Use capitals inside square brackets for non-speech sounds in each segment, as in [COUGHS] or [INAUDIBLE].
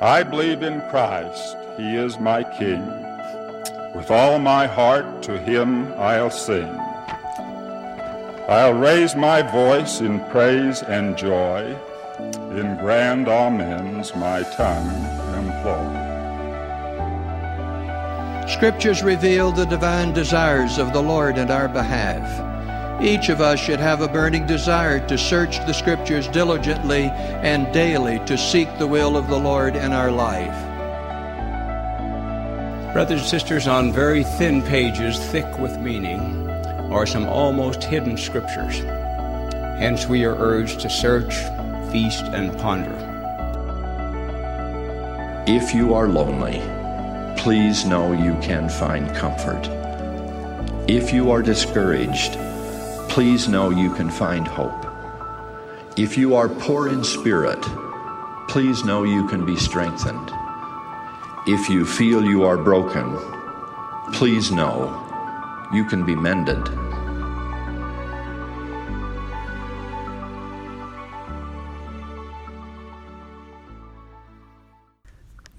I believe in Christ, He is my King. With all my heart to Him I'll sing. I'll raise my voice in praise and joy, in grand amens my tongue employ. Scriptures reveal the divine desires of the Lord in our behalf. Each of us should have a burning desire to search the Scriptures diligently and daily to seek the will of the Lord in our life. Brothers and sisters, on very thin pages, thick with meaning, are some almost hidden Scriptures. Hence, we are urged to search, feast, and ponder. If you are lonely, please know you can find comfort. If you are discouraged, please know you can find hope. If you are poor in spirit, please know you can be strengthened. If you feel you are broken, please know you can be mended.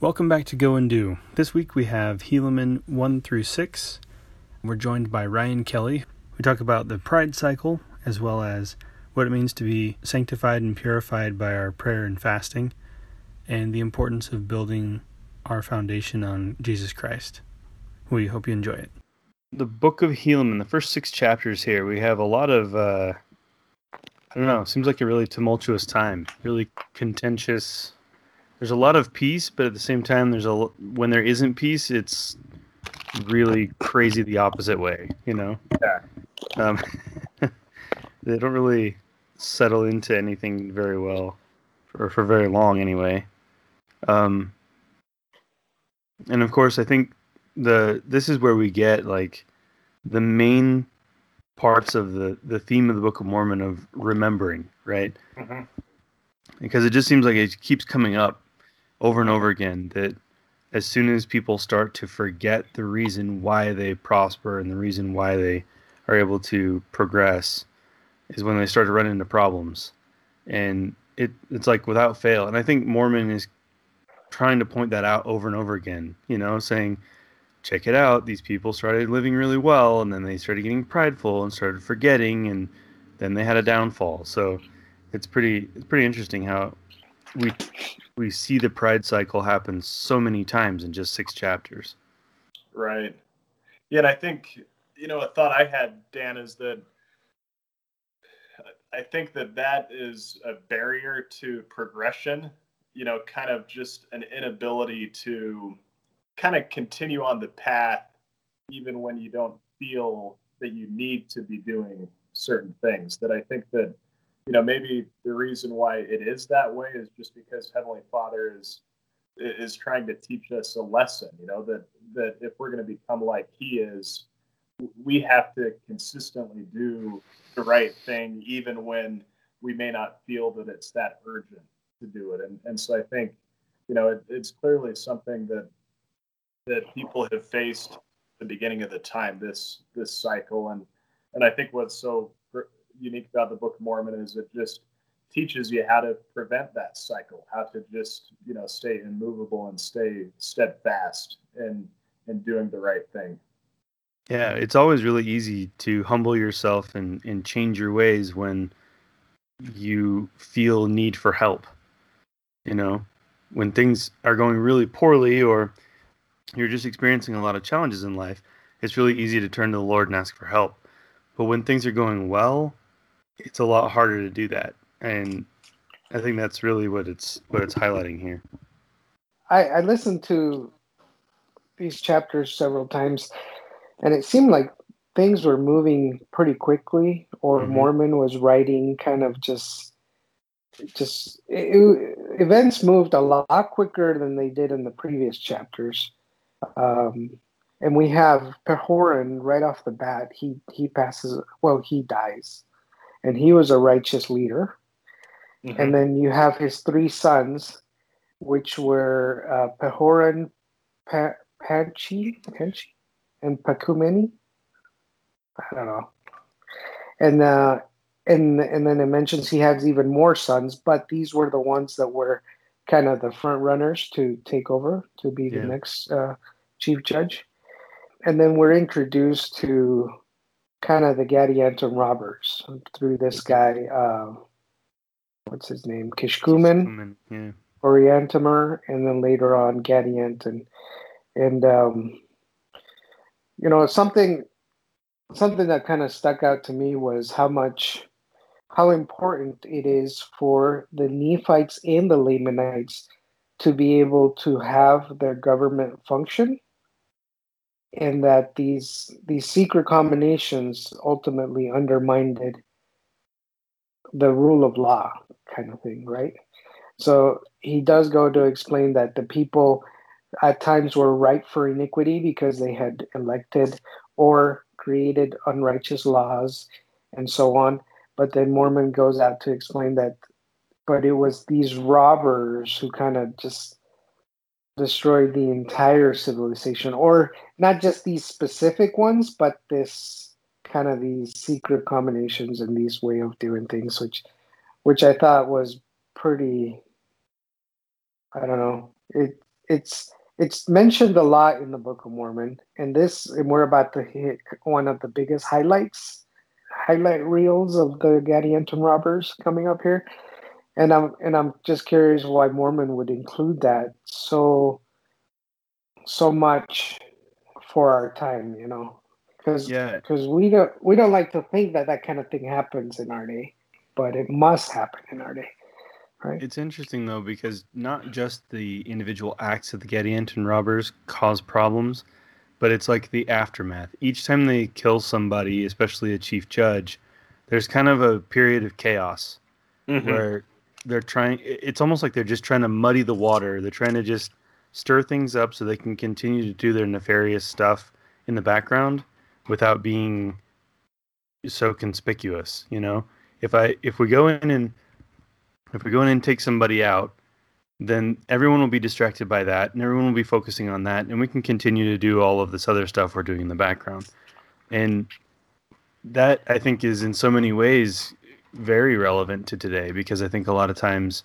Welcome back to Go and Do. This week we have Helaman 1 through 6. We're joined by Ryan Kelly, we talk about the pride cycle as well as what it means to be sanctified and purified by our prayer and fasting, and the importance of building our foundation on Jesus Christ. We hope you enjoy it. The book of Helaman, the first six chapters here, we have a lot of, uh, I don't know, seems like a really tumultuous time, really contentious. There's a lot of peace, but at the same time, there's a when there isn't peace, it's really crazy the opposite way, you know? Yeah. Um, [LAUGHS] they don't really settle into anything very well, or for very long anyway. Um, and of course, I think the this is where we get like the main parts of the the theme of the Book of Mormon of remembering, right? Mm-hmm. Because it just seems like it keeps coming up over and over again that as soon as people start to forget the reason why they prosper and the reason why they are able to progress is when they start to run into problems. And it it's like without fail. And I think Mormon is trying to point that out over and over again, you know, saying, check it out, these people started living really well and then they started getting prideful and started forgetting and then they had a downfall. So it's pretty it's pretty interesting how we we see the pride cycle happen so many times in just six chapters. Right. Yeah, and I think you know, a thought I had, Dan, is that I think that that is a barrier to progression. You know, kind of just an inability to kind of continue on the path, even when you don't feel that you need to be doing certain things. That I think that, you know, maybe the reason why it is that way is just because Heavenly Father is is trying to teach us a lesson. You know, that that if we're going to become like He is, we have to consistently do the right thing, even when we may not feel that it's that urgent to do it. And, and so I think, you know, it, it's clearly something that that people have faced the beginning of the time, this this cycle. And and I think what's so unique about the Book of Mormon is it just teaches you how to prevent that cycle, how to just you know stay immovable and stay steadfast in in doing the right thing. Yeah, it's always really easy to humble yourself and, and change your ways when you feel need for help. You know, when things are going really poorly or you're just experiencing a lot of challenges in life, it's really easy to turn to the Lord and ask for help. But when things are going well, it's a lot harder to do that. And I think that's really what it's what it's highlighting here. I, I listened to these chapters several times and it seemed like things were moving pretty quickly or mm-hmm. mormon was writing kind of just just it, events moved a lot quicker than they did in the previous chapters. Um, and we have Pahoran right off the bat he he passes well he dies. And he was a righteous leader. Mm-hmm. and then you have his three sons which were uh, Pahoran pa- Paanchi? Paanchi and Pacumeni. I don't know. And uh, and and then it mentions he has even more sons, but these were the ones that were kind of the front runners to take over to be the next uh, chief judge. And then we're introduced to kind of the Gadianton robbers through this guy. Uh, what's his name? Kishkumen. Yeah. Coriantumr, and then later on Gadiant, and and um, you know something something that kind of stuck out to me was how much how important it is for the Nephites and the Lamanites to be able to have their government function and that these these secret combinations ultimately undermined the rule of law kind of thing right? So he does go to explain that the people at times were ripe for iniquity because they had elected or created unrighteous laws and so on. But then Mormon goes out to explain that, but it was these robbers who kind of just destroyed the entire civilization, or not just these specific ones, but this kind of these secret combinations and these way of doing things, which, which I thought was pretty I don't know. It it's it's mentioned a lot in the Book of Mormon, and this and we're about to hit one of the biggest highlights, highlight reels of the Gadianton robbers coming up here, and I'm and I'm just curious why Mormon would include that so so much for our time, you know, because Yeah. because we don't we don't like to think that that kind of thing happens in our day, but it must happen in our day, right? It's interesting though because not just the individual acts of the Gadianton robbers cause problems, but it's like the aftermath. Each time they kill somebody, especially a chief judge, there's kind of a period of chaos mm-hmm. where they're trying. It's almost like they're just trying to muddy the water. They're trying to just stir things up so they can continue to do their nefarious stuff in the background without being so conspicuous. You know, if I if we go in and if we go in and take somebody out, then everyone will be distracted by that, and everyone will be focusing on that, and we can continue to do all of this other stuff we're doing in the background. And that I think is in so many ways very relevant to today because I think a lot of times,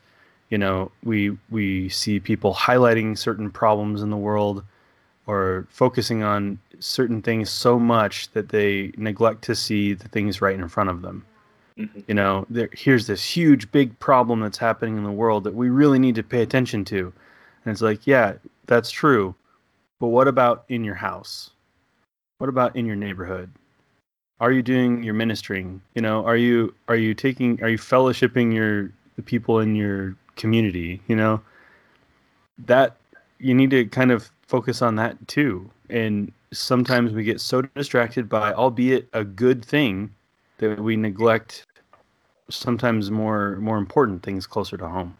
you know, we we see people highlighting certain problems in the world or focusing on certain things so much that they neglect to see the things right in front of them Mm-hmm. you know there, here's this huge big problem that's happening in the world that we really need to pay attention to. And it's like yeah that's true. But what about in your house? What about in your neighborhood? Are you doing your ministering? You know are you are you taking are you fellowshipping your the people in your community? You know that you need to kind of focus on that too. And sometimes we get so distracted by albeit a good thing that we neglect sometimes more more important things closer to home.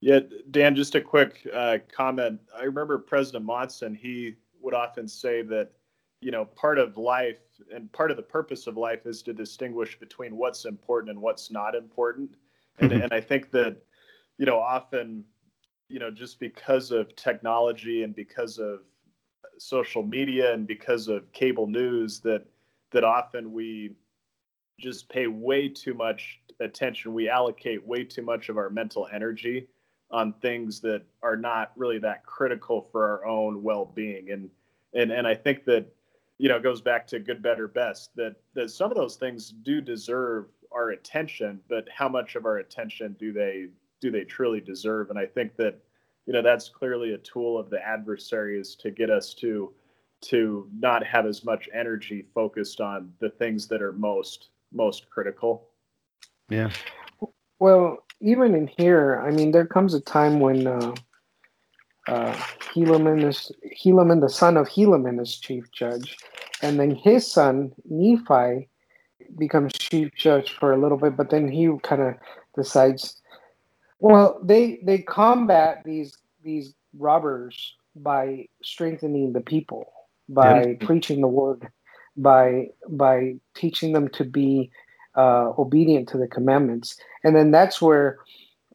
Yeah, Dan, just a quick uh, comment. I remember President Monson, he would often say that, you know, part of life and part of the purpose of life is to distinguish between what's important and what's not important. And, and I think that, you know, often, you know, just because of technology and because of social media and because of cable news, that that often we just pay way too much attention. We allocate way too much of our mental energy on things that are not really that critical for our own well-being. And and and I think that you know it goes back to good, better, best. That that some of those things do deserve our attention, but how much of our attention do they do they truly deserve? And I think that you know that's clearly a tool of the adversaries to get us to to not have as much energy focused on the things that are most most critical. Yeah. Well, even in here, I mean, there comes a time when uh, uh, Helaman is Helaman, the son of Helaman, is chief judge, and then his son Nephi becomes chief judge for a little bit, but then he kind of decides. Well, they they combat these these robbers by strengthening the people, by preaching the word, by by teaching them to be uh, obedient to the commandments. And then that's where,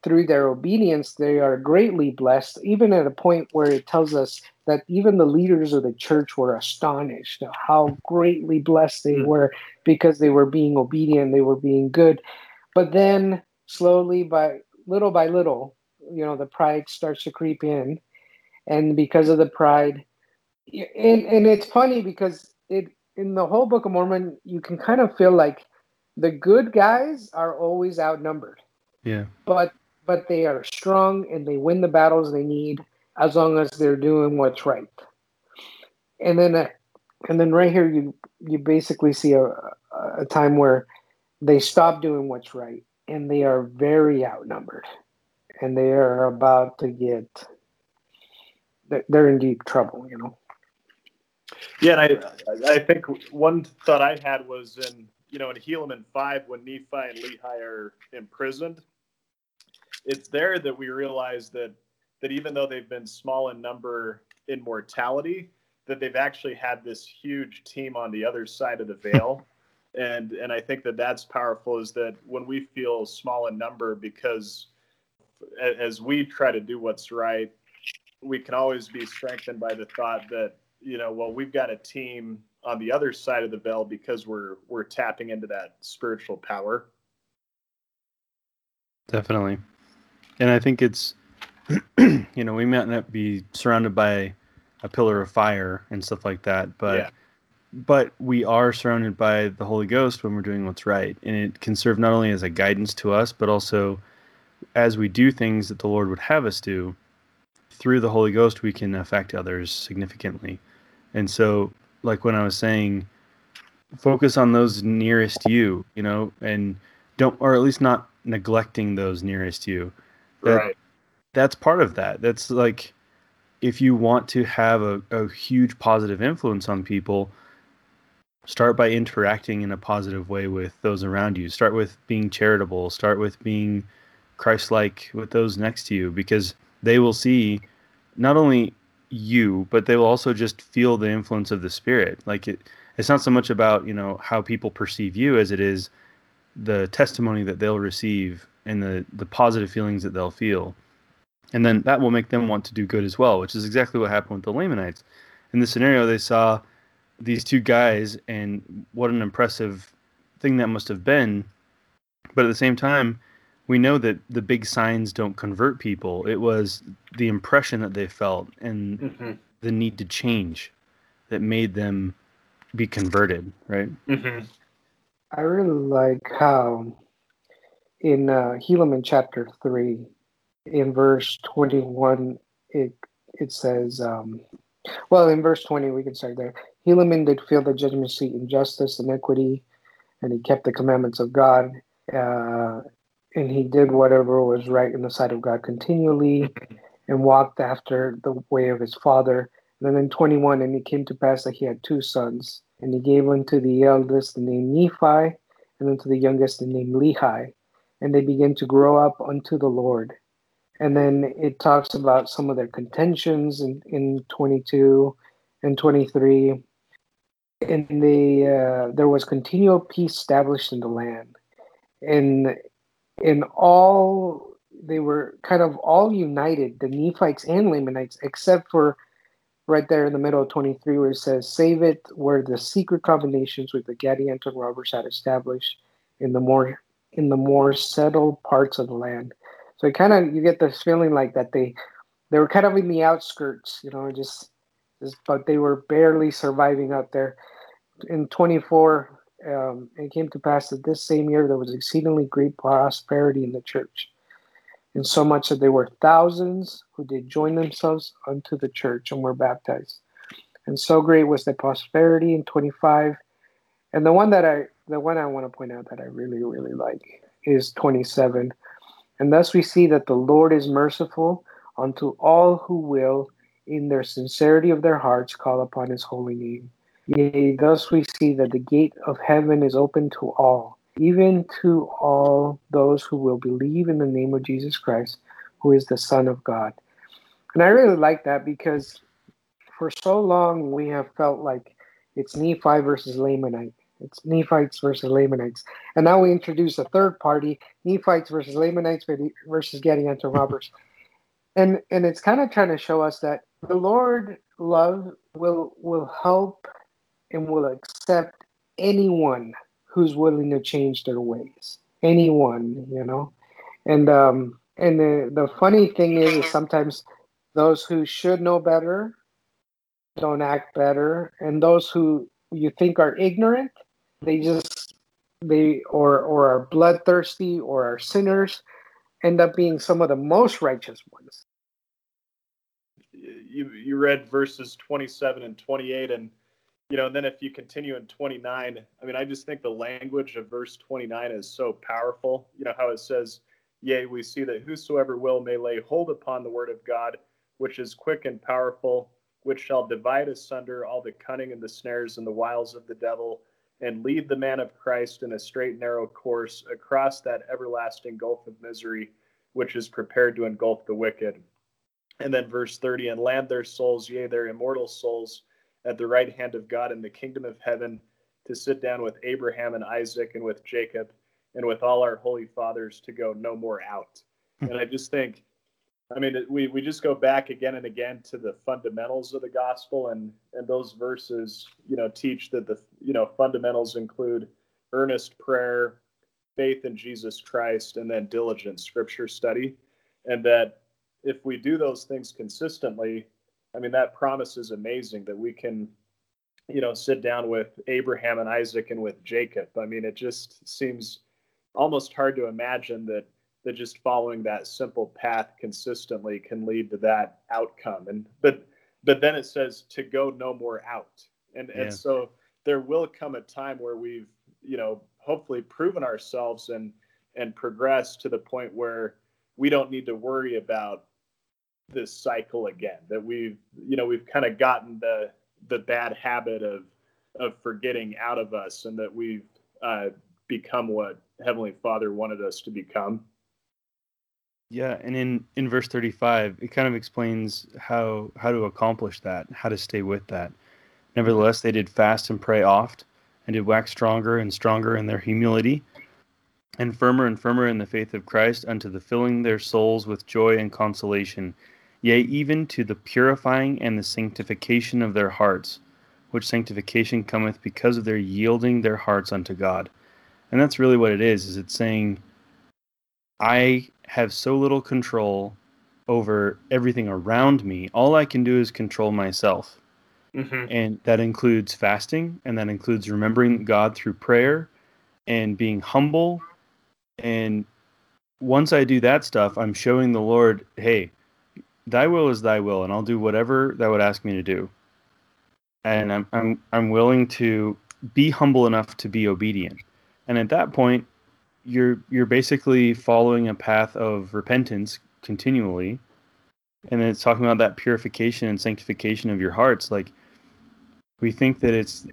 through their obedience, they are greatly blessed, even at a point where it tells us that even the leaders of the church were astonished at how greatly blessed they Mm. were because they were being obedient, they were being good. But then, slowly, by little by little, you know the pride starts to creep in, and because of the pride, and and it's funny because it in the whole Book of Mormon you can kind of feel like the good guys are always outnumbered. Yeah. But but they are strong and they win the battles they need as long as they're doing what's right. And then uh, and then right here you you basically see a a time where they stop doing what's right and they are very outnumbered and they are about to get they're in deep trouble you know yeah and i i think one thought i had was in you know in helaman 5 when nephi and lehi are imprisoned it's there that we realize that that even though they've been small in number in mortality that they've actually had this huge team on the other side of the veil. [LAUGHS] And and I think that that's powerful is that when we feel small in number because as we try to do what's right we can always be strengthened by the thought that you know well we've got a team on the other side of the veil because we're we're tapping into that spiritual power definitely and i think it's [CLEARS THROAT] you know we might not be surrounded by a pillar of fire and stuff like that but yeah but we are surrounded by the Holy Ghost when we're doing what's right. And it can serve not only as a guidance to us, but also as we do things that the Lord would have us do, through the Holy Ghost, we can affect others significantly. And so, like when I was saying, focus on those nearest you, you know, and don't, or at least not neglecting those nearest you. That, right. That's part of that. That's like, if you want to have a, a huge positive influence on people, start by interacting in a positive way with those around you start with being charitable start with being christ-like with those next to you because they will see not only you but they will also just feel the influence of the spirit. Like it it's not so much about you know how people perceive you as it is the testimony that they'll receive and the the positive feelings that they'll feel. And then that will make them want to do good as well which is exactly what happened with the lamanites. In the scenario they saw these two guys and what an impressive thing that must have been. But at the same time, we know that the big signs don't convert people. It was the impression that they felt and mm-hmm. the need to change that made them be converted, right? Mm-hmm. I really like how in uh, Helaman chapter 3, in verse 21, it, it says, um, well, in verse 20, we can start there. Helaman did feel the judgment seat in justice and equity, and he kept the commandments of God, uh, and he did whatever was right in the sight of God continually, and walked after the way of his father. And then in 21, and it came to pass that he had two sons, and he gave unto the eldest the name Nephi, and unto the youngest the name Lehi, and they began to grow up unto the Lord. And then it talks about some of their contentions in, in 22 and 23 and the uh, there was continual peace established in the land, and in all they were kind of all united, the Nephites and Lamanites, except for right there in the middle of 23 where it says, "Save it," where the secret combinations with the Gadianton robbers had established in the more in the more settled parts of the land. So it kind of you get this feeling like that they they were kind of in the outskirts, you know, just, just but they were barely surviving out there in 24, um, it came to pass that this same year there was exceedingly great prosperity in the church, and so much that there were thousands who did join themselves unto the church and were baptized. And so great was the prosperity in 25. And the one that I, the one I want to point out that I really, really like is 27. And thus we see that the Lord is merciful unto all who will, in their sincerity of their hearts, call upon his holy name. Yea, thus we see that the gate of heaven is open to all, even to all those who will believe in the name of Jesus Christ, who is the Son of God. And I really like that because for so long we have felt like it's Nephi versus Lamanite. It's Nephites versus Lamanites. And now we introduce a third party, Nephites versus Lamanites versus Gadianton robbers. and and it's kind of trying to show us that the Lord love will will help and will accept anyone who's willing to change their ways. Anyone, you know. And um, And the, the funny thing is, is sometimes those who should know better don't act better, and those who you think are ignorant, they just they or or are bloodthirsty or are sinners, end up being some of the most righteous ones. You you read verses twenty seven and twenty eight, and you know, and then if you continue in twenty nine, I mean, I just think the language of verse twenty nine is so powerful. You know how it says, "Yea, we see that whosoever will may lay hold upon the word of God." which is quick and powerful, which shall divide asunder all the cunning and the snares and the wiles of the devil, and lead the man of Christ in a straight, narrow course across that everlasting gulf of misery, which is prepared to engulf the wicked. And then verse 30 and land their souls, yea, their immortal souls, at the right hand of God in the kingdom of heaven, to sit down with Abraham and Isaac and with Jacob and with all our holy fathers to go no more out. Hmm. and I just think I mean, we, we just go back again and again to the fundamentals of the gospel, and and those verses, you know, teach that the you know fundamentals include earnest prayer, faith in Jesus Christ, and then diligent scripture study, and that if we do those things consistently, I mean, that promise is amazing that we can, you know, sit down with Abraham and Isaac and with Jacob. I mean, it just seems almost hard to imagine that that just following that simple path consistently can lead to that outcome and but but then it says to go no more out and yeah. and so there will come a time where we've you know hopefully proven ourselves and and progress to the point where we don't need to worry about this cycle again that we've you know we've kind of gotten the the bad habit of of forgetting out of us and that we've uh, become what heavenly father wanted us to become yeah, and in in verse 35, it kind of explains how how to accomplish that, how to stay with that. Nevertheless, they did fast and pray oft, and did wax stronger and stronger in their humility, and firmer and firmer in the faith of Christ, unto the filling their souls with joy and consolation, yea, even to the purifying and the sanctification of their hearts, which sanctification cometh because of their yielding their hearts unto God. And that's really what it is, is it's saying I have so little control over everything around me. All I can do is control myself. Mm-hmm. And that includes fasting, and that includes remembering God through prayer and being humble. And once I do that stuff, I'm showing the Lord, hey, thy will is thy will, and I'll do whatever that would ask me to do. And I'm I'm I'm willing to be humble enough to be obedient. And at that point, you're you're basically following a path of repentance continually and then it's talking about that purification and sanctification of your hearts like we think that it's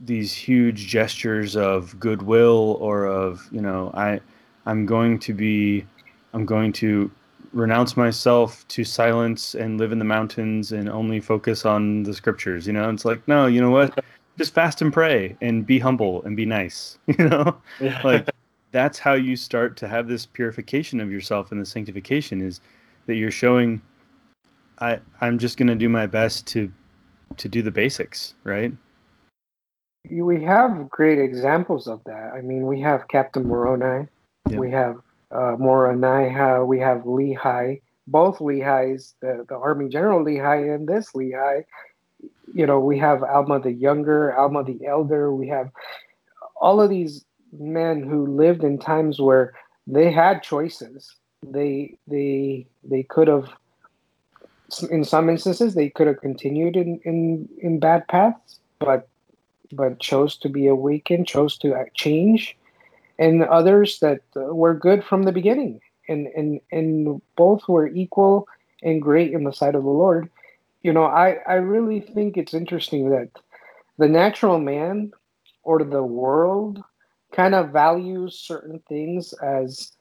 these huge gestures of goodwill or of you know i i'm going to be i'm going to renounce myself to silence and live in the mountains and only focus on the scriptures you know it's like no you know what just fast and pray and be humble and be nice [LAUGHS] you know yeah. like that's how you start to have this purification of yourself and the sanctification is that you're showing I I'm just going to do my best to to do the basics, right? We have great examples of that. I mean, we have Captain Moroni, yep. we have uh, Moroni, we have Lehi, both Lehis, the, the Army General Lehi and this Lehi. You know, we have Alma the Younger, Alma the Elder. We have all of these men who lived in times where they had choices. They they they could have, in some instances, they could have continued in in in bad paths, but but chose to be awakened, chose to change, and others that uh, were good from the beginning, and and and both were equal and great in the sight of the Lord. You know, I I really think it's interesting that the natural man or the world kind of values certain things as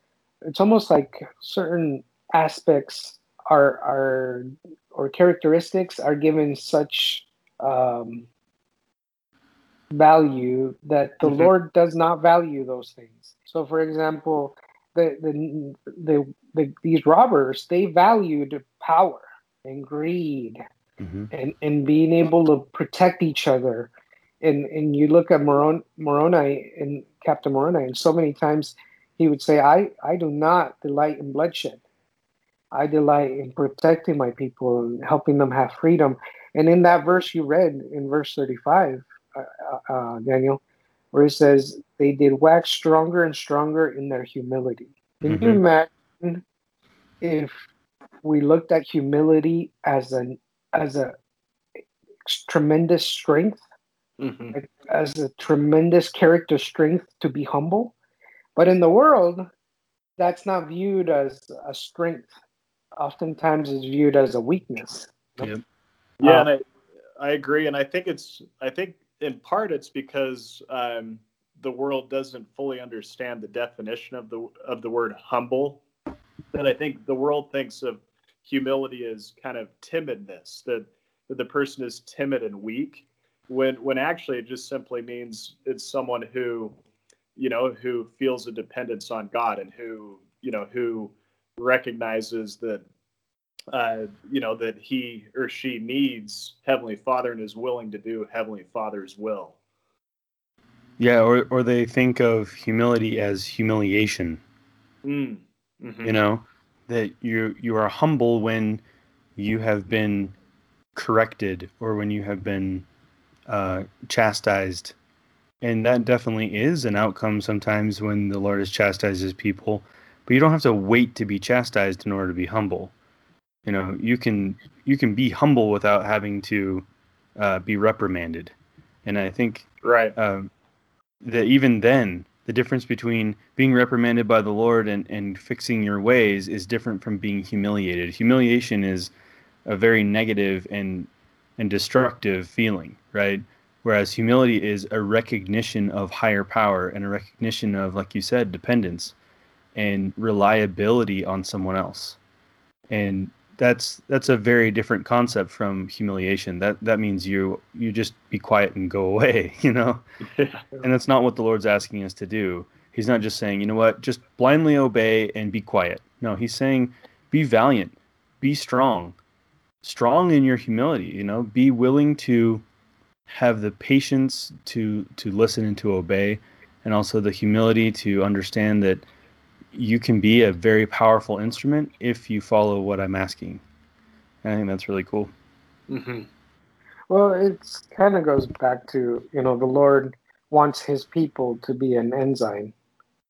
it's almost like certain aspects are are or characteristics are given such um, value that the mm-hmm. Lord does not value those things. So, for example, the, the the, the these robbers they valued power and greed mm-hmm. and and being able to protect each other and and you look at Moroni, Moroni and Captain Moroni, and so many times he would say, "I I do not delight in bloodshed." I delight in protecting my people and helping them have freedom. And in that verse you read, in verse 35, uh, uh, uh, Daniel, where it says, they did wax stronger and stronger in their humility. Can mm-hmm. you imagine if we looked at humility as an as a tremendous strength, mm-hmm. as a tremendous character strength to be humble? But in the world, that's not viewed as a strength. Oftentimes, it's viewed as a weakness. Yeah, yeah, and I, I agree, and I think it's I think in part it's because um, the world doesn't fully understand the definition of the of the word humble. That I think the world thinks of humility as kind of timidness, that, that the person is timid and weak, when when actually it just simply means it's someone who, you know, who feels a dependence on God and who, you know, who recognizes that uh, you know, that he or she needs Heavenly Father and is willing to do Heavenly Father's will. Yeah, or or they think of humility as humiliation. Mm. Mm-hmm. You know, that you you are humble when you have been corrected or when you have been uh, chastised, and that definitely is an outcome sometimes when the Lord has chastised His people. But you don't have to wait to be chastised in order to be humble you know you can you can be humble without having to uh, be reprimanded. And i think right. um, that even then the difference between being reprimanded by the lord and, and fixing your ways is different from being humiliated. Humiliation is a very negative and and destructive feeling right? Whereas humility is a recognition of higher power and a recognition of like you said dependence and reliability on someone else. And that's that's a very different concept from humiliation. That that means you you just be quiet and go [LAUGHS] away, you know. Yeah. And that's not what the Lord's asking us to do. He's not just saying, you know what, just blindly obey and be quiet. No, he's saying, be valiant, be strong, strong in your humility. You know, be willing to have the patience to to listen and to obey, and also the humility to understand that you can be a very powerful instrument if you follow what I'm asking. And I think that's really cool. Mm-hmm. Well, it kind of goes back to you know the Lord wants His people to be an ensign,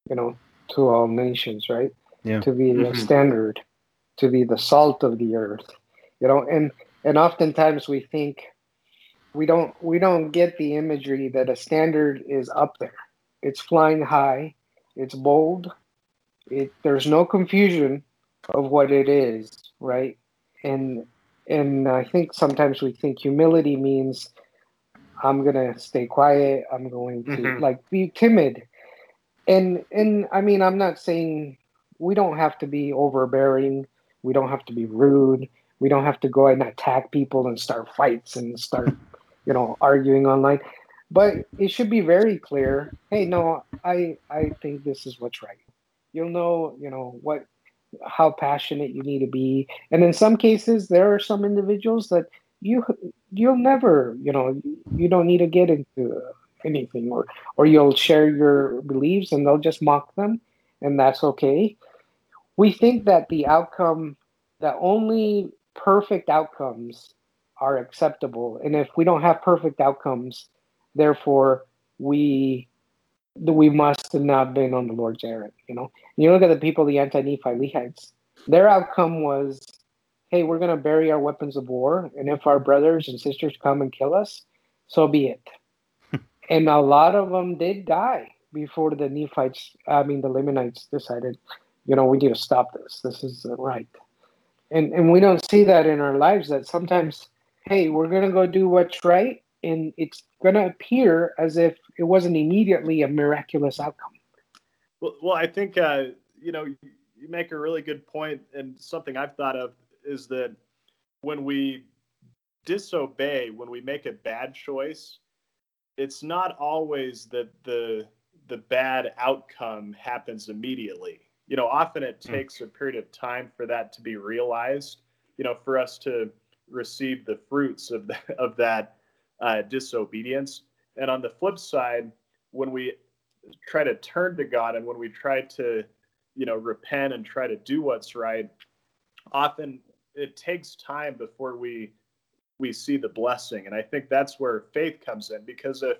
you know, to all nations, right? Yeah. To be mm-hmm. a standard, to be the salt of the earth, you know, and and oftentimes we think we don't we don't get the imagery that a standard is up there. It's flying high, it's bold, it there's no confusion of what it is, right? And and I think sometimes we think humility means I'm gonna stay quiet. I'm going to mm-hmm. like be timid, and and I mean I'm not saying we don't have to be overbearing. We don't have to be rude. We don't have to go and attack people and start fights and start, you know, arguing online. But it should be very clear. Hey, no, I I think this is what's right you'll know you know what how passionate you need to be. And in some cases there are some individuals that you you'll never you know you don't need to get into anything or or you'll share your beliefs and they'll just mock them and that's okay. We think that the outcome that only perfect outcomes are acceptable. And if we don't have perfect outcomes therefore we we must have not been on the Lord's errand. You know, you look at the people, the anti-Nephi Lehites. Their outcome was, hey, we're going to bury our weapons of war, and if our brothers and sisters come and kill us, so be it. [LAUGHS] and a lot of them did die before the Nephites. I mean, the Lamanites decided, you know, we need to stop this. This is right. And and we don't see that in our lives. That sometimes, hey, we're going to go do what's right, and it's going to appear as if it wasn't immediately a miraculous outcome. Well, well I think uh, you know you make a really good point, and something I've thought of is that when we disobey, when we make a bad choice, it's not always that the the bad outcome happens immediately. You know, often it hmm. takes a period of time for that to be realized. You know, for us to receive the fruits of the, of that uh, disobedience. And on the flip side, when we try to turn to God and when we try to, you know, repent and try to do what's right, often it takes time before we we see the blessing, and I think that's where faith comes in. Because if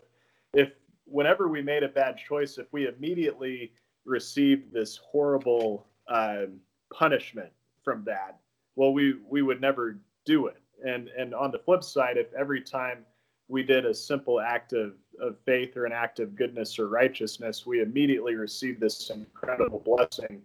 if whenever we made a bad choice, if we immediately received this horrible uh, punishment from that, well, we we would never do it. And and on the flip side, if every time we did a simple act of, of faith or an act of goodness or righteousness, we immediately received this incredible blessing,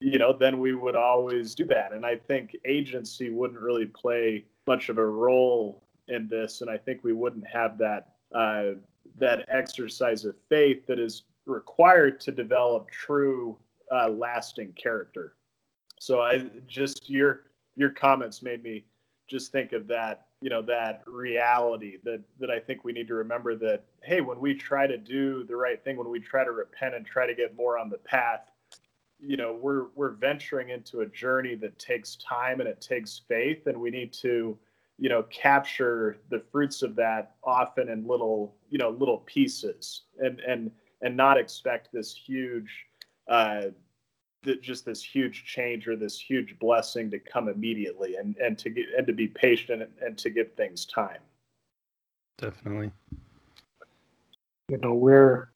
you know, then we would always do that. And I think agency wouldn't really play much of a role in this. And I think we wouldn't have that uh, that exercise of faith that is required to develop true uh, lasting character. So I just your your comments made me just think of that you know that reality that that I think we need to remember that hey when we try to do the right thing when we try to repent and try to get more on the path you know we're we're venturing into a journey that takes time and it takes faith. And we need to you know capture the fruits of that often in little you know little pieces and and and not expect this huge uh just this huge change or this huge blessing to come immediately and and to get and to be patient and, and to give things time. Definitely. You know we're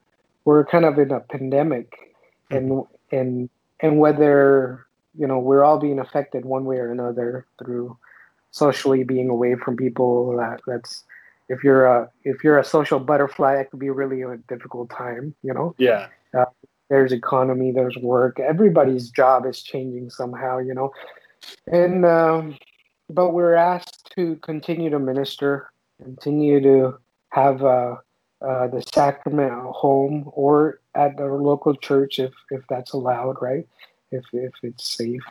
we're kind of in a pandemic and mm-hmm. and and whether you know we're all being affected one way or another through socially being away from people that that's if you're a if you're a social butterfly it could be really a difficult time you know? Yeah. Uh, there's economy, there's work. Everybody's job is changing somehow, you know. And um, but we're asked to continue to minister, continue to have uh, uh, the sacrament at home or at our local church if if that's allowed, right? If if it's safe.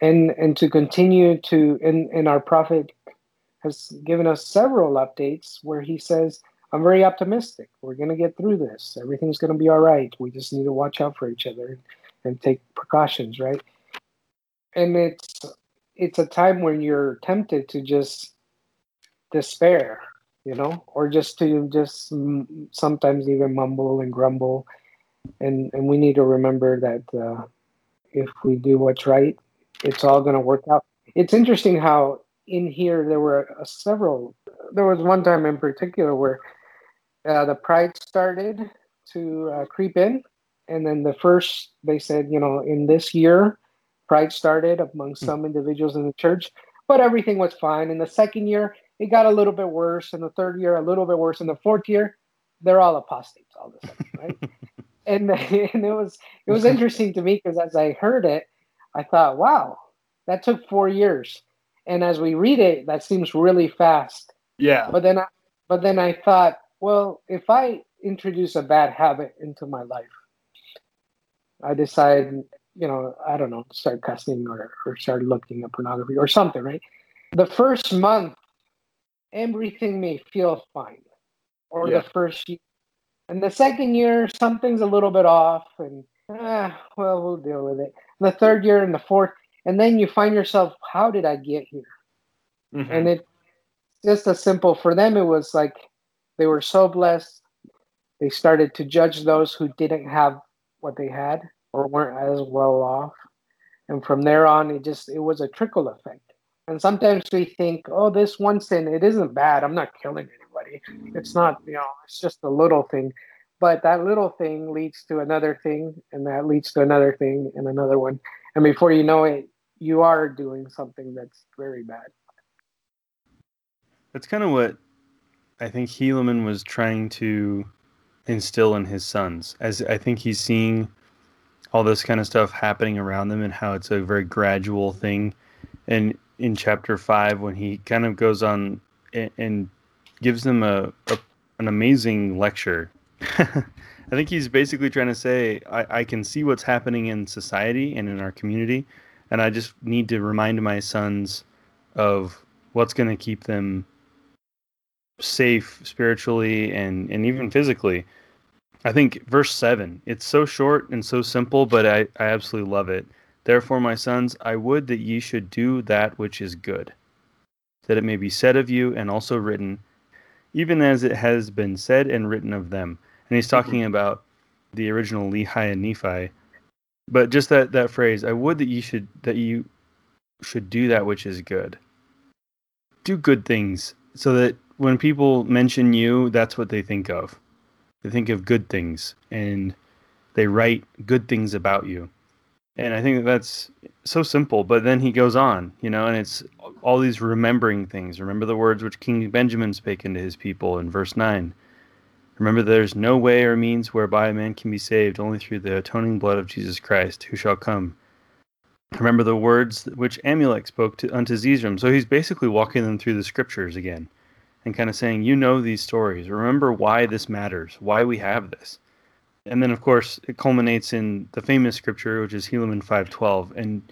And and to continue to and, and our prophet has given us several updates where he says I'm very optimistic. We're going to get through this. Everything's going to be all right. We just need to watch out for each other and take precautions, right? And it's it's a time when you're tempted to just despair, you know, or just to just sometimes even mumble and grumble. And and we need to remember that uh, if we do what's right, it's all going to work out. It's interesting how in here there were uh, several. There was one time in particular where uh, the pride started to uh, creep in. And then the first, they said, you know, in this year, pride started among hmm. some individuals in the church, but everything was fine. In the second year, it got a little bit worse. In the third year, a little bit worse. In the fourth year, they're all apostates all of a sudden, right? [LAUGHS] and, [LAUGHS] and it was it was interesting to me because as I heard it, I thought, wow, that took four years. And as we read it, that seems really fast. Yeah. But then I, but then I thought, well, if I introduce a bad habit into my life, I decide, you know, I don't know, start cussing or, or start looking at pornography or something, right? The first month, everything may feel fine. Or yeah. the first year. And the second year, something's a little bit off, and ah, well, we'll deal with it. The third year and the fourth, and then you find yourself, how did I get here? Mm-hmm. And it just as simple for them, it was like they were so blessed. They started to judge those who didn't have what they had or weren't as well off. And from there on, it just it was a trickle effect. And sometimes we think, oh, this one sin, it isn't bad. I'm not killing anybody. It's not, you know, it's just a little thing. But that little thing leads to another thing, and that leads to another thing and another one. And before you know it, you are doing something that's very bad. That's kind of what I think Helaman was trying to instill in his sons, as I think he's seeing all this kind of stuff happening around them and how it's a very gradual thing. And in chapter five, when he kind of goes on and, gives them a, a, an amazing lecture, [LAUGHS] I think he's basically trying to say, I, I can see what's happening in society and in our community, and I just need to remind my sons of what's going to keep them safe spiritually and, and even physically. I think verse 7, it's so short and so simple, but I, I absolutely love it. Therefore, my sons, I would that ye should do that which is good, that it may be said of you and also written, even as it has been said and written of them. And he's talking mm-hmm. about the original Lehi and Nephi. But just that, that phrase, I would that you should that you should do that which is good. Do good things so that when people mention you, that's what they think of. They think of good things and they write good things about you. And I think that that's so simple. But then he goes on, you know, and it's all these remembering things. Remember the words which King Benjamin spake unto his people in verse 9. Remember, there's no way or means whereby a man can be saved only through the atoning blood of Jesus Christ, who shall come. Remember the words which Amulek spoke to, unto Zeezrom. So he's basically walking them through the scriptures again and kind of saying, You know these stories. Remember why this matters, why we have this. And then, of course, it culminates in the famous scripture, which is Helaman 5.12. And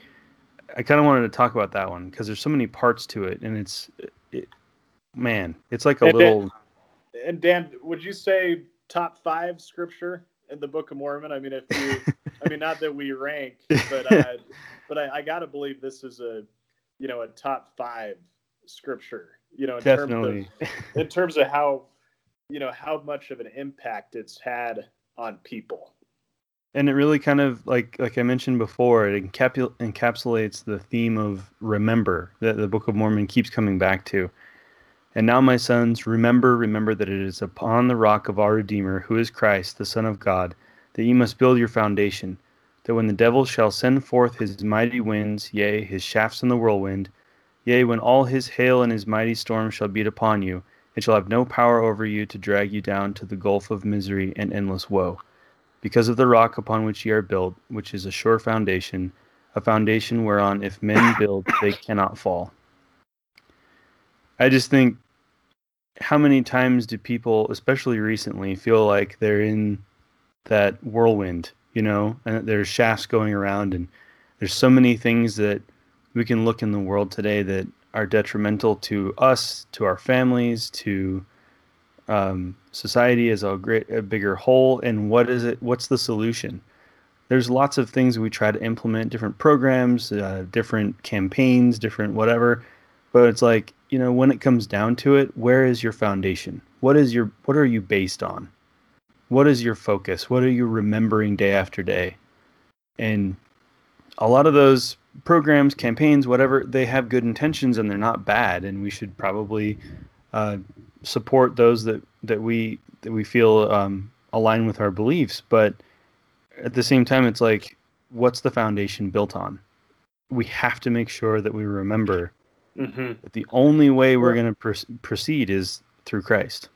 I kind of wanted to talk about that one because there's so many parts to it. And it's, it, man, it's like a and little. Dan, and Dan, would you say top five scripture in the Book of Mormon? I mean, if you, I mean, not that we rank, but uh, [LAUGHS] but I, I got to believe this is a, you know, a top five scripture. You know, in Definitely. terms of in terms of how, you know, how much of an impact it's had on people. And it really kind of like like I mentioned before, it encapul- encapsulates the theme of remember that the Book of Mormon keeps coming back to. And now, my sons, remember, remember that it is upon the rock of our Redeemer, who is Christ, the Son of God, that ye must build your foundation, that when the devil shall send forth his mighty winds, yea, his shafts in the whirlwind, yea, when all his hail and his mighty storm shall beat upon you, it shall have no power over you to drag you down to the gulf of misery and endless woe. Because of the rock upon which ye are built, which is a sure foundation, a foundation whereon if men [COUGHS] build, they cannot fall. I just think how many times do people, especially recently, feel like they're in that whirlwind, you know, and there's shafts going around, and there's so many things that we can look in the world today that are detrimental to us, to our families, to um, society as a great, a bigger whole. And what is it? What's the solution? There's lots of things we try to implement, different programs, uh, different campaigns, different whatever. But it's like you know, when it comes down to it, where is your foundation? What is your what are you based on? What is your focus? What are you remembering day after day? And a lot of those programs, campaigns, whatever, they have good intentions and they're not bad, and we should probably uh, support those that that we that we feel um, align with our beliefs. But at the same time, it's like, what's the foundation built on? We have to make sure that we remember Mm-hmm. that the only way we're going to pr- proceed is through Christ.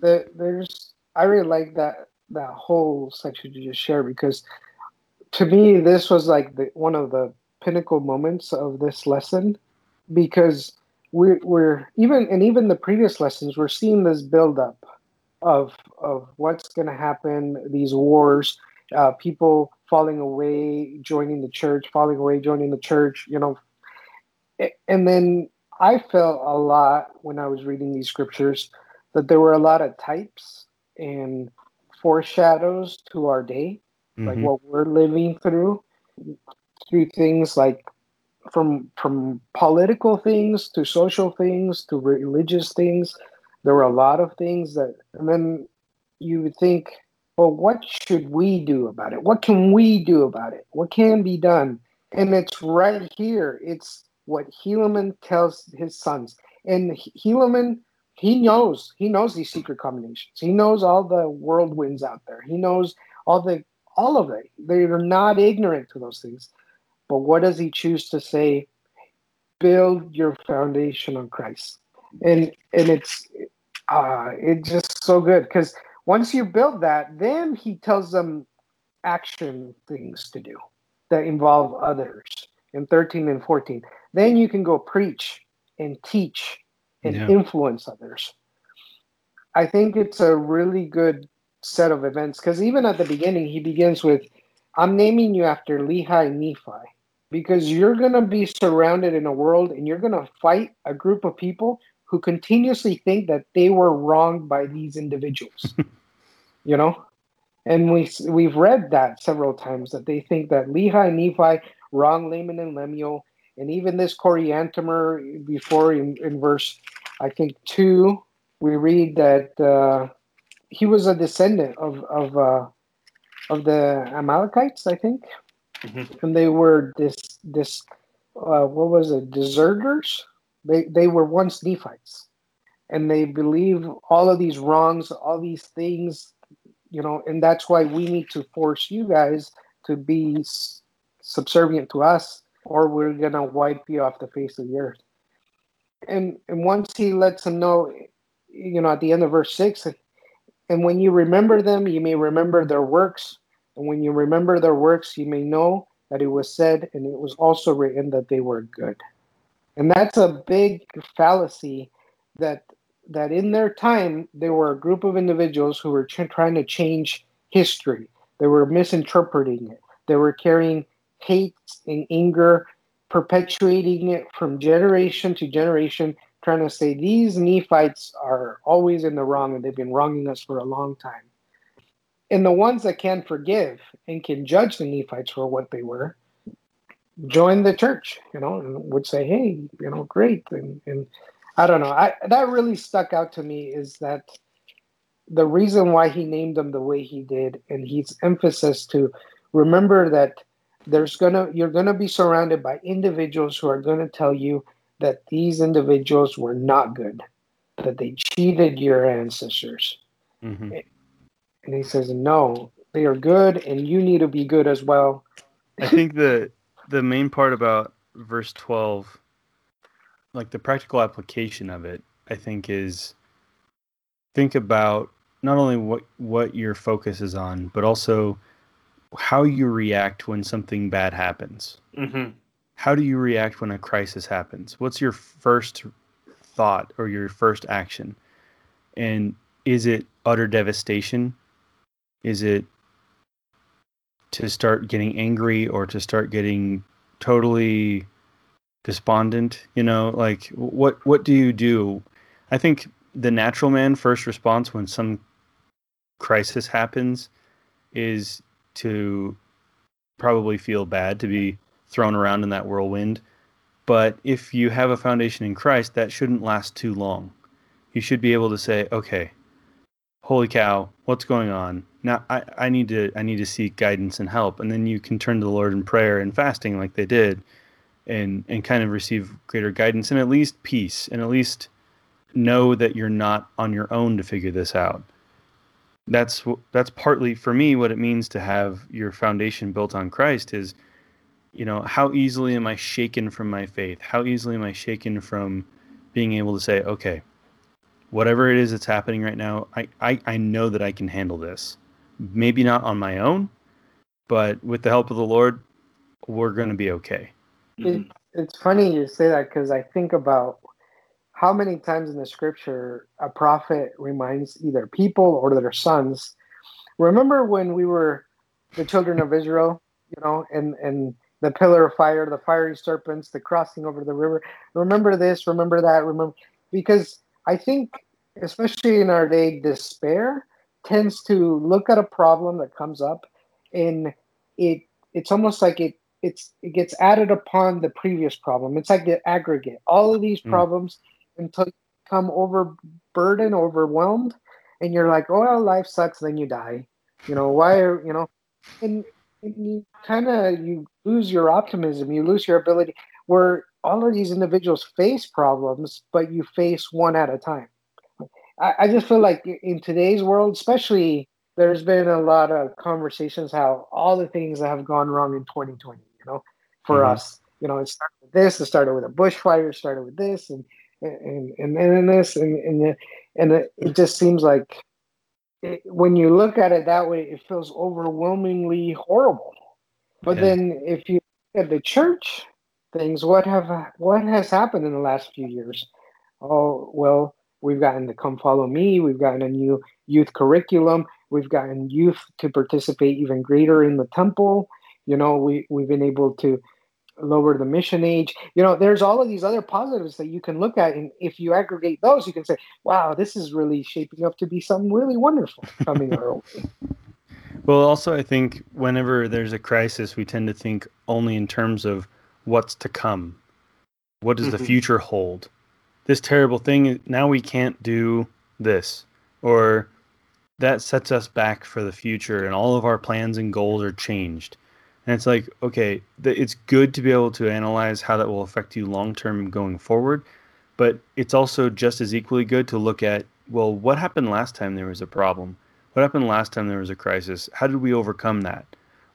The, there's I really like that that whole section you just shared because to me this was like the one of the pinnacle moments of this lesson because we're we're even and even the previous lessons we're seeing this build up of of what's going to happen these wars uh, people falling away joining the church falling away joining the church you know and then I felt a lot when I was reading these scriptures that there were a lot of types and foreshadows to our day, mm-hmm. like what we're living through, through things like from from political things to social things to religious things. There were a lot of things that, and then you would think, well, what should we do about it? What can we do about it? What can be done? And it's right here. It's what Helaman tells his sons. And Helaman, he knows, he knows these secret combinations. He knows all the whirlwinds out there. He knows all the all of it. They're not ignorant to those things. But what does he choose to say? Build your foundation on Christ. And and it's uh it's just so good because once you build that, then he tells them action things to do that involve others in 13 and 14 then you can go preach and teach and yeah. influence others. I think it's a really good set of events because even at the beginning, he begins with, I'm naming you after Lehi Nephi because you're going to be surrounded in a world and you're going to fight a group of people who continuously think that they were wronged by these individuals. [LAUGHS] you know? And we, we've read that several times that they think that Lehi and Nephi wronged Laman and Lemuel and even this Coriantumr before in, in verse, I think two, we read that uh, he was a descendant of of uh, of the Amalekites, I think, mm-hmm. and they were this this uh, what was it, deserters. They they were once Nephites, and they believe all of these wrongs, all these things, you know, and that's why we need to force you guys to be subservient to us, or we're gonna wipe you off the face of the earth. And and once he lets them know, you know, at the end of verse six, and when you remember them, you may remember their works, and when you remember their works, you may know that it was said, and it was also written that they were good. And that's a big fallacy that that in their time there were a group of individuals who were ch- trying to change history. They were misinterpreting it. They were carrying hate and anger, perpetuating it from generation to generation, trying to say these Nephites are always in the wrong and they've been wronging us for a long time and the ones that can forgive and can judge the Nephites for what they were join the church, you know, and would say, "Hey, you know, great." And, and I don't know. I that really stuck out to me is that the reason why he named them the way he did, and his emphasis to remember that there's gonna you're gonna be surrounded by individuals who are gonna tell you that these individuals were not good, that they cheated your ancestors. Mm-hmm. And he says, No, they are good, and you need to be good as well. I think the the main part about verse twelve, like the practical application of it, I think is think about not only what what your focus is on, but also how you react when something bad happens. Mm-hmm. How do you react when a crisis happens? What's your first thought or your first action? And is it utter devastation is it to start getting angry or to start getting totally despondent? You know, like what what do you do? I think the natural man first response when some crisis happens is to probably feel bad to be thrown around in that whirlwind. But if you have a foundation in Christ, that shouldn't last too long. You should be able to say, okay, holy cow, what's going on? Now I, I need to I need to seek guidance and help. And then you can turn to the Lord in prayer and fasting like they did and and kind of receive greater guidance and at least peace and at least know that you're not on your own to figure this out. That's that's partly for me what it means to have your foundation built on Christ is you know, how easily am I shaken from my faith? How easily am I shaken from being able to say, okay, whatever it is that's happening right now, I, I, I know that I can handle this. Maybe not on my own, but with the help of the Lord, we're going to be okay. It, it's funny you say that because I think about how many times in the scripture a prophet reminds either people or their sons. Remember when we were the children of Israel, you know, and, and the pillar of fire, the fiery serpents, the crossing over the river. Remember this, remember that, remember because I think, especially in our day, despair tends to look at a problem that comes up, and it it's almost like it it's it gets added upon the previous problem. It's like the aggregate. All of these mm. problems until you become overburdened, overwhelmed, and you're like, oh, well, life sucks. Then you die. You know why? Are, you know, and, and you kind of you lose your optimism. You lose your ability. Where all of these individuals face problems, but you face one at a time. I, I just feel like in today's world, especially, there's been a lot of conversations how all the things that have gone wrong in 2020, you know, for mm-hmm. us, you know, it started with this, it started with a bushfire, it started with this, and and and then this, and and and it, just seems like it, when you look at it that way, it feels overwhelmingly horrible. But yeah. then if you look at the church, things. What have what has happened in the last few years? Oh well, we've gotten the Come Follow Me. We've gotten a new youth curriculum. We've gotten youth to participate even greater in the temple. You know, we we've been able to lower the mission age. You know, there's all of these other positives that you can look at, and if you aggregate those, you can say, "Wow, this is really shaping up to be something really wonderful coming our way." [LAUGHS] Well, also, I think whenever there's a crisis, we tend to think only in terms of what's to come. What does mm-hmm. the future hold? This terrible thing, now we can't do this. Or that sets us back for the future, and all of our plans and goals are changed. And it's like, okay, it's good to be able to analyze how that will affect you long term going forward, but it's also just as equally good to look at, well, what happened last time there was a problem? What happened last time there was a crisis? How did we overcome that?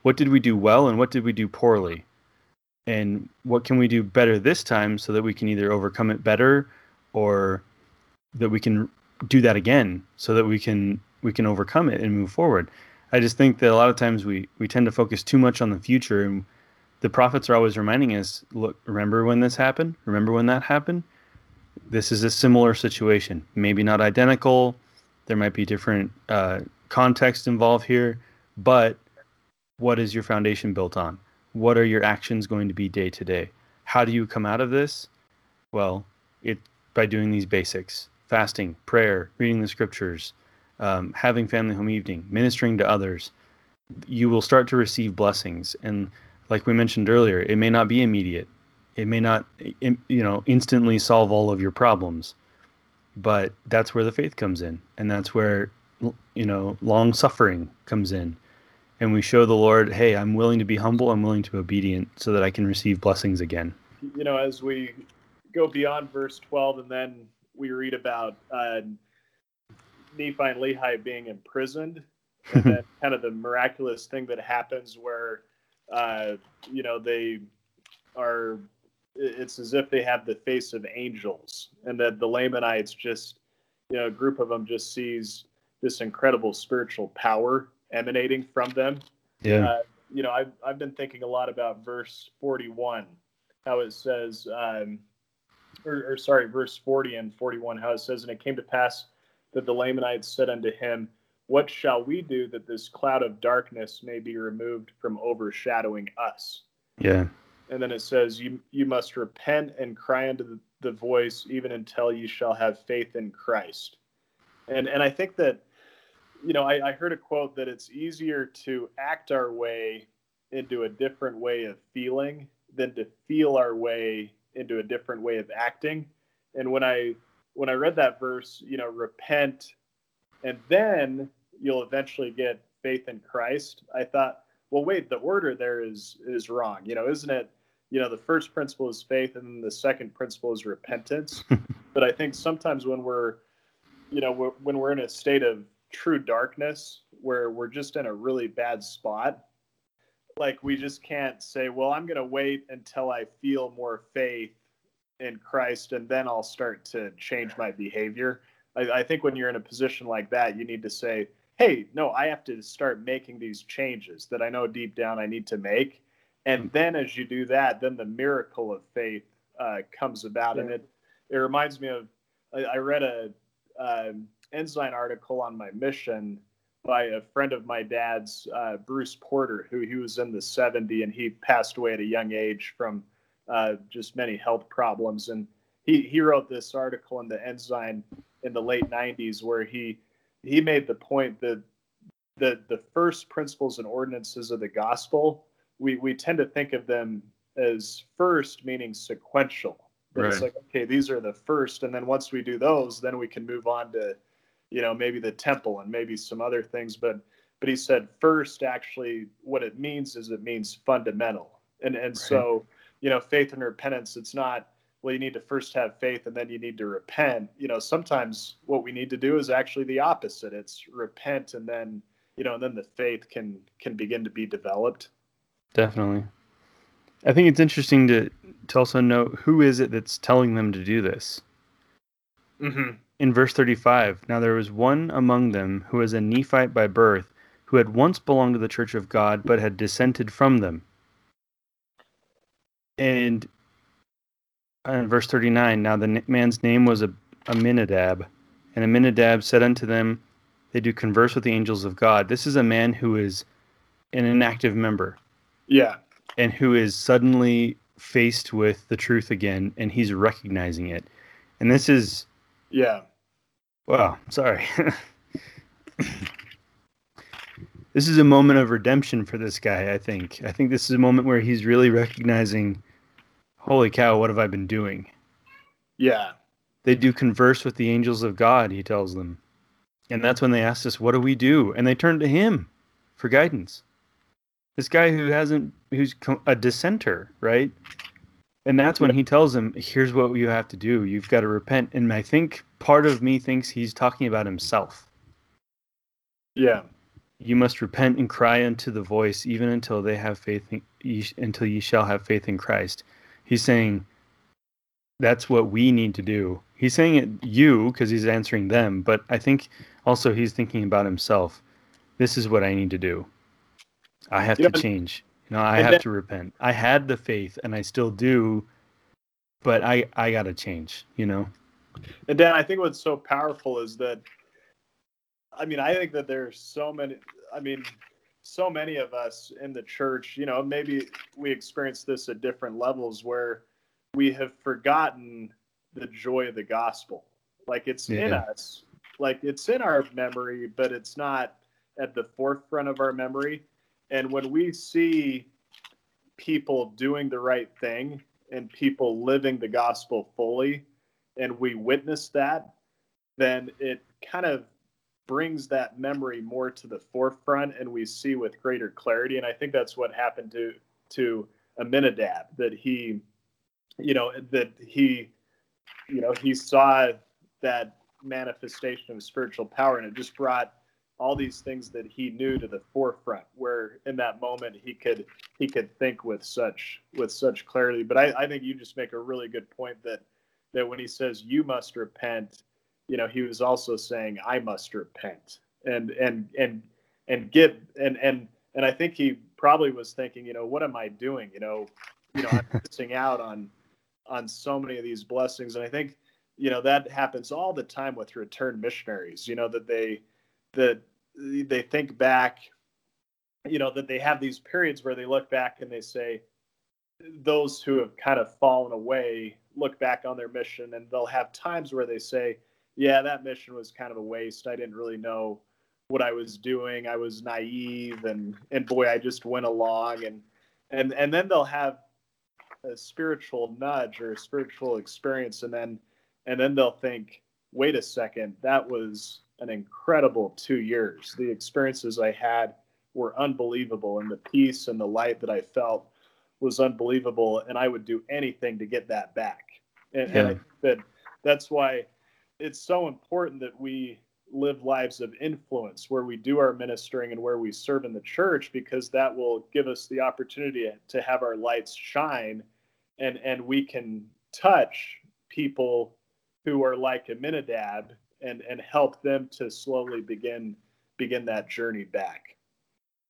What did we do well and what did we do poorly? And what can we do better this time so that we can either overcome it better or that we can do that again so that we can we can overcome it and move forward. I just think that a lot of times we we tend to focus too much on the future, and the prophets are always reminding us, look, remember when this happened? Remember when that happened? This is a similar situation, maybe not identical. There might be different uh, context involved here, but what is your foundation built on? What are your actions going to be day to day? How do you come out of this? Well, it by doing these basics: fasting, prayer, reading the scriptures, um, having family home evening, ministering to others, you will start to receive blessings. And like we mentioned earlier, it may not be immediate. It may not, you know, instantly solve all of your problems, but that's where the faith comes in, and that's where, you know, long suffering comes in, and we show the Lord, hey, I'm willing to be humble, I'm willing to be obedient, so that I can receive blessings again. You know, as we go beyond verse 12, and then we read about uh, Nephi and Lehi being imprisoned, and [LAUGHS] then kind of the miraculous thing that happens where, uh, you know, they are. It's as if they have the face of angels, and that the Lamanites just, you know, a group of them just sees this incredible spiritual power emanating from them. Yeah. Uh, you know, I've I've been thinking a lot about verse forty-one, how it says, um, or, or sorry, verse forty and forty-one, how it says, and it came to pass that the Lamanites said unto him, What shall we do that this cloud of darkness may be removed from overshadowing us? Yeah. And then it says, You you must repent and cry unto the, the voice even until you shall have faith in Christ. And and I think that, you know, I, I heard a quote that it's easier to act our way into a different way of feeling than to feel our way into a different way of acting. And when I when I read that verse, you know, repent and then you'll eventually get faith in Christ. I thought, well, wait, the order there is is wrong. You know, isn't it? You know, the first principle is faith, and then the second principle is repentance. [LAUGHS] but I think sometimes when we're, you know, we're, when we're in a state of true darkness, where we're just in a really bad spot, like we just can't say, well, I'm going to wait until I feel more faith in Christ, and then I'll start to change my behavior. I, I, think when you're in a position like that, you need to say, hey, no, I have to start making these changes that I know deep down I need to make. And then as you do that, then the miracle of faith uh, comes about. Yeah. And it, it reminds me of, I, I read a um, Ensign article on my mission by a friend of my dad's, uh, Bruce Porter, who he was in the 70 and he passed away at a young age from uh, just many health problems. And he, he wrote this article in the Ensign in the late 90s where he he made the point that the the first principles and ordinances of the gospel we we tend to think of them as first meaning sequential right. it's like okay these are the first and then once we do those then we can move on to you know maybe the temple and maybe some other things but but he said first actually what it means is it means fundamental and and right. so you know, faith and repentance, it's not, well, you need to first have faith and then you need to repent. You know, sometimes what we need to do is actually the opposite. It's repent and then, you know, and then the faith can can begin to be developed. Definitely. I think it's interesting to to also note who is it that's telling them to do this. Mm-hmm. In verse 35, now there was one among them who was a Nephite by birth, who had once belonged to the church of God, but had dissented from them and uh, in verse 39, now the man's name was Aminadab, and Aminadab said unto them, They do converse with the angels of God. This is a man who is an inactive member. Yeah. And who is suddenly faced with the truth again, and he's recognizing it. And this is. Yeah. Wow, sorry. [LAUGHS] this is a moment of redemption for this guy, I think. I think this is a moment where he's really recognizing, holy cow, what have I been doing? Yeah. They do converse with the angels of God, he tells them. And that's when they ask us, what do we do? And they turn to him for guidance. This guy who hasn't who's a dissenter, right? And that's when he tells him, "Here's what you have to do. You've got to repent." And I think part of me thinks he's talking about himself. Yeah. You must repent and cry unto the voice, even until they have faith, in, until ye shall have faith in Christ. He's saying that's what we need to do. He's saying it you because he's answering them, but I think also he's thinking about himself. This is what I need to do. I have to change. You know, I have then, to repent. I had the faith and I still do, but I I got to change, you know. And Dan, I think what's so powerful is that I mean, I think that there's so many I mean, so many of us in the church, you know, maybe we experience this at different levels where we have forgotten the joy of the gospel. Like it's yeah. in us, like it's in our memory, but it's not at the forefront of our memory. And when we see people doing the right thing and people living the gospel fully, and we witness that, then it kind of brings that memory more to the forefront and we see with greater clarity. And I think that's what happened to to Aminadab, that he, you know, that he, you know, he saw that manifestation of spiritual power and it just brought all these things that he knew to the forefront where in that moment he could he could think with such with such clarity. But I, I think you just make a really good point that that when he says you must repent you know he was also saying i must repent and and and and get and and and i think he probably was thinking you know what am i doing? You know you know i'm [LAUGHS] missing out on on so many of these blessings. And i think you know that happens all the time with return missionaries you know that they that they think back, you know, that they have these periods where they look back and they say, those who have kind of fallen away look back on their mission and they'll have times where they say, yeah, that mission was kind of a waste. I didn't really know what I was doing. I was naive and and boy, I just went along and and and then they'll have a spiritual nudge or a spiritual experience and then and then they'll think, wait a second, that was an incredible two years. The experiences I had were unbelievable, and the peace and the light that I felt was unbelievable. And I would do anything to get that back. And, yeah. and I that that's why it's so important that we live lives of influence where we do our ministering and where we serve in the church because that will give us the opportunity to have our lights shine and and we can touch people who are like Aminadab and and help them to slowly begin begin that journey back.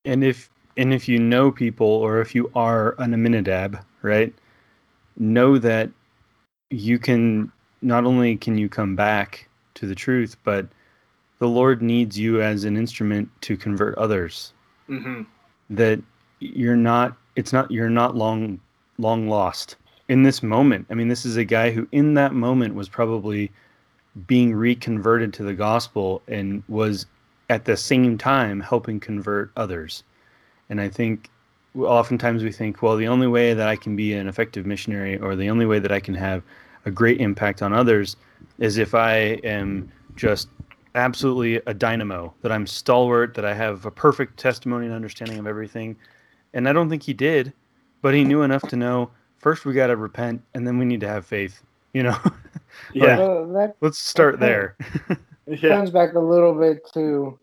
And if and if you know people or if you are an Aminadab, right? Know that you can not only can you come back to the truth, but the Lord needs you as an instrument to convert others. Mm-hmm. That you're not it's not you're not long long lost in this moment. I mean, this is a guy who in that moment was probably being reconverted to the gospel and was at the same time helping convert others. And I think oftentimes we think, well, the only way that I can be an effective missionary or the only way that I can have a great impact on others is if I am just absolutely a dynamo, that I'm stalwart, that I have a perfect testimony and understanding of everything. And I don't think he did, but he knew enough to know first we got to repent and then we need to have faith, you know? [LAUGHS] yeah. that, Let's start there. [LAUGHS] yeah. Comes back a little bit to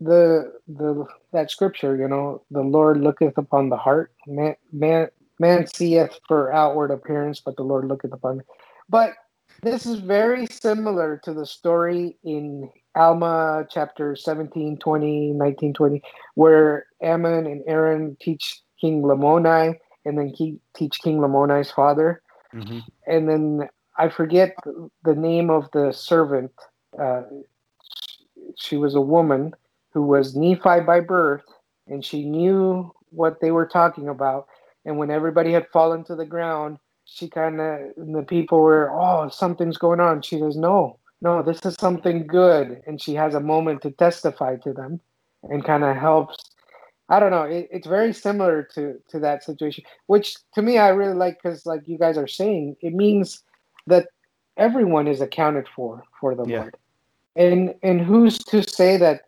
the the that scripture, you know, the Lord looketh upon the heart. Man man man seeth for outward appearance, but the Lord looketh upon. But this is very similar to the story in Alma chapter 17, 20, 19, 20, where Ammon and Aaron teach King Lamoni and then teach King Lamoni's father. Mm-hmm. And then I forget the name of the servant. Uh, she was a woman who was Nephi by birth, and she knew what they were talking about. And when everybody had fallen to the ground, she kind of, the people were, oh, something's going on. She says, no, no, this is something good. And she has a moment to testify to them and kind of helps. I don't know. It, it's very similar to to that situation, which to me I really like because, like you guys are saying, it means that everyone is accounted for for the yeah. Lord. And and who's to say that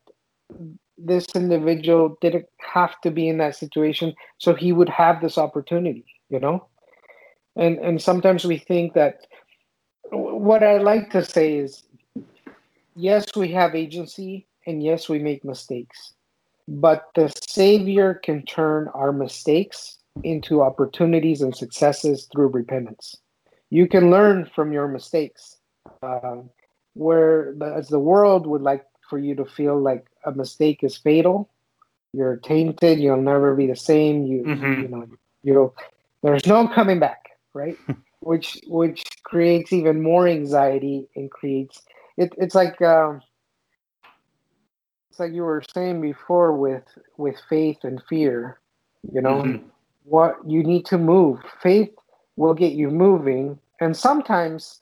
this individual didn't have to be in that situation so he would have this opportunity you know and and sometimes we think that what i like to say is yes we have agency and yes we make mistakes but the savior can turn our mistakes into opportunities and successes through repentance you can learn from your mistakes uh, where as the world would like for you to feel like a mistake is fatal. You're tainted. You'll never be the same. You mm-hmm. you know you there's no coming back, right? [LAUGHS] which which creates even more anxiety and creates it. It's like um, it's like you were saying before with with faith and fear. You know mm-hmm. what you need to move. Faith will get you moving, and sometimes.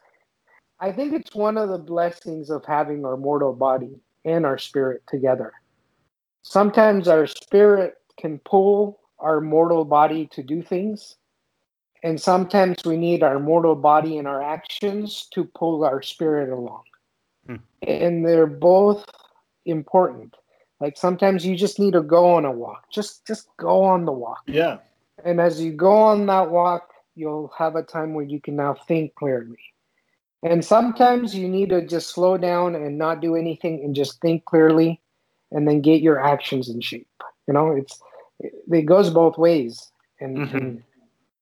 I think it's one of the blessings of having our mortal body and our spirit together. Sometimes our spirit can pull our mortal body to do things, and sometimes we need our mortal body and our actions to pull our spirit along. Hmm. And they're both important. Like sometimes you just need to go on a walk. Just just go on the walk. Yeah. And as you go on that walk, you'll have a time where you can now think clearly. And sometimes you need to just slow down and not do anything and just think clearly and then get your actions in shape. You know, it's it, goes both ways. And, mm-hmm. and,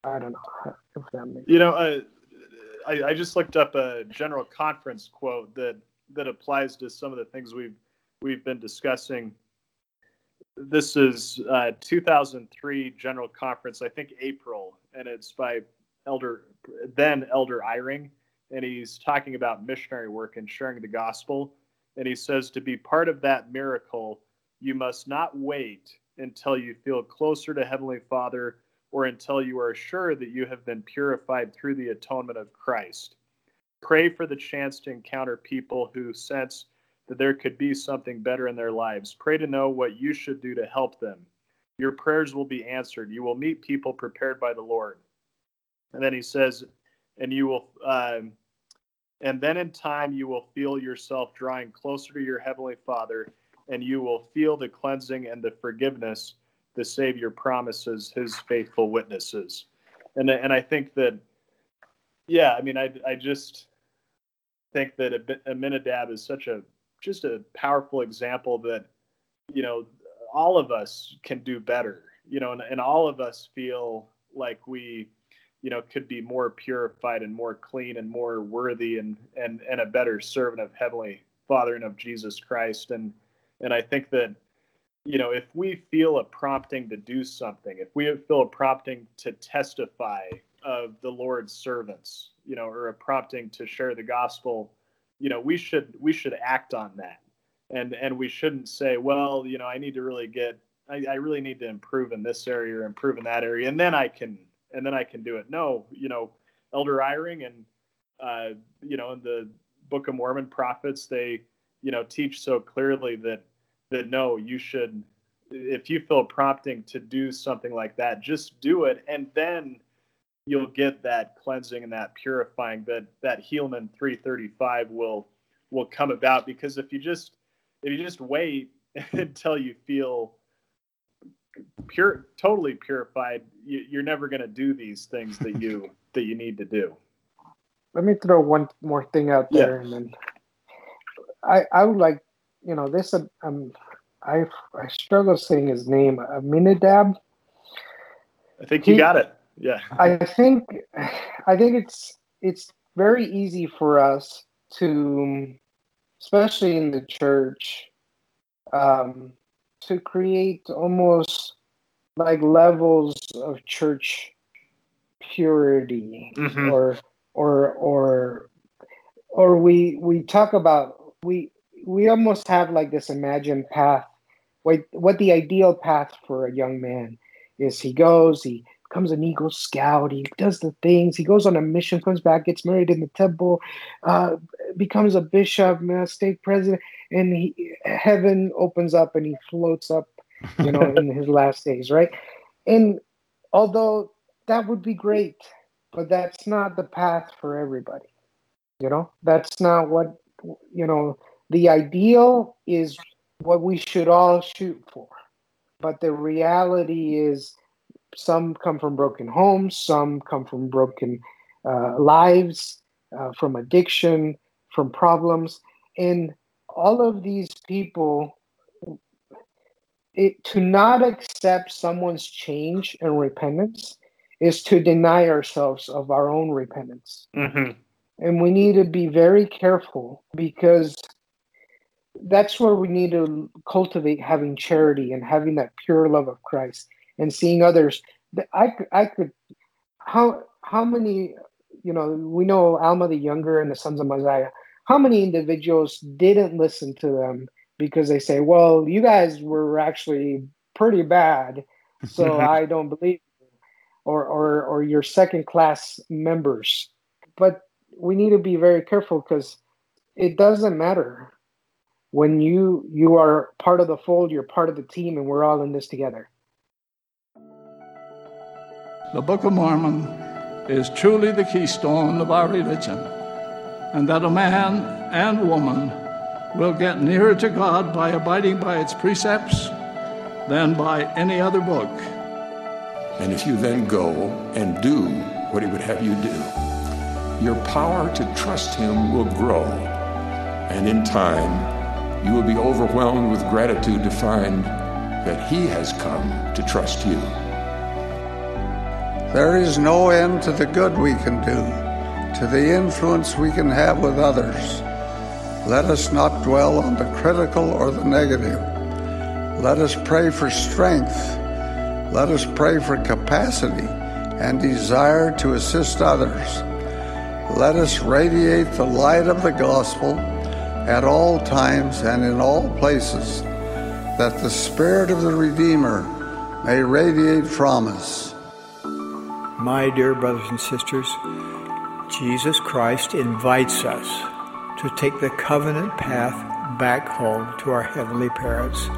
I don't know if that makes You know, uh, I, I just looked up a general conference quote that that applies to some of the things we've we've been discussing. This is uh, 2003 General Conference, I think April, and it's by Elder then Elder Eyring and he's talking about missionary work and sharing the gospel. And he says to be part of that miracle, you must not wait until you feel closer to Heavenly Father or until you are sure that you have been purified through the atonement of Christ. Pray for the chance to encounter people who sense that there could be something better in their lives. Pray to know what you should do to help them. Your prayers will be answered. You will meet people prepared by the Lord. And then he says, and you will um, and then in time, you will feel yourself drawing closer to your Heavenly Father, and you will feel the cleansing and the forgiveness the Savior promises his faithful witnesses. And, and I think that, yeah, I mean, I, I just think that Aminadab is such a just a powerful example that, you know, all of us can do better, you know, and, and all of us feel like we you know could be more purified and more clean and more worthy and and and a better servant of heavenly father and of jesus christ. And and i think that you know if we feel a prompting to do something if we feel a prompting to testify of the lord's servants you know or a prompting to share the gospel you know we should we should act on that and and we shouldn't say well you know i need to really get I, I really need to improve in this area or improve in that area and then i can and then I can do it. No, you know, Elder Eyring and uh, you know, in the Book of Mormon prophets, they you know teach so clearly that that no, you should if you feel prompting to do something like that, just do it, and then you'll get that cleansing and that purifying that that Helaman 335 will will come about because if you just if you just wait [LAUGHS] until you feel pure, totally purified, you, are never going to do these things that you [LAUGHS] that you need to do. Let me throw one more thing out there, yeah. and then I I would like you know this um I I struggle saying his name Aminadab. I think you got it. Yeah. [LAUGHS] I think I think it's it's very easy for us to, especially in the church, um, to create almost like levels of church purity mm-hmm. or or or or we we talk about we we almost have like this imagined path what what the ideal path for a young man is he goes he becomes an eagle scout he does the things he goes on a mission comes back gets married in the temple uh, becomes a bishop stake president and he, heaven opens up and he floats up, you know, [LAUGHS] in his last days, right? And although that would be great, but that's not the path for everybody. You know, that's not what you know. The ideal is what we should all shoot for. But the reality is, some come from broken homes, some come from broken uh, lives, uh, from addiction, from problems. And all of these people, it, to not accept someone's change and repentance is to deny ourselves of our own repentance. Mm-hmm. And we need to be very careful because that's where we need to cultivate having charity and having that pure love of Christ and seeing others. I, I could, how, how many, you know, we know Alma the Younger and the Sons of Mosiah. How many individuals didn't listen to them because they say, well, you guys were actually pretty bad, so [LAUGHS] I don't believe you, or, or, or your second class members. But we need to be very careful because it doesn't matter when you you are part of the fold you're part of the team and we're all in this together the book of mormon is truly the keystone of our religion and that a man and woman will get nearer to god by abiding by its precepts than by any other book and if you then go and do what he would have you do your power to trust him will grow and in time you will be overwhelmed with gratitude to find that He has come to trust you. There is no end to the good we can do, to the influence we can have with others. Let us not dwell on the critical or the negative. Let us pray for strength. Let us pray for capacity and desire to assist others. Let us radiate the light of the gospel at all times and in all places, that the Spirit of the Redeemer may radiate from us. My dear brothers and sisters, Jesus Christ invites us to take the covenant path back home to our heavenly parents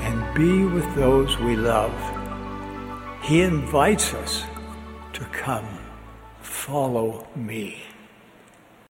and be with those we love. He invites us to come, follow me.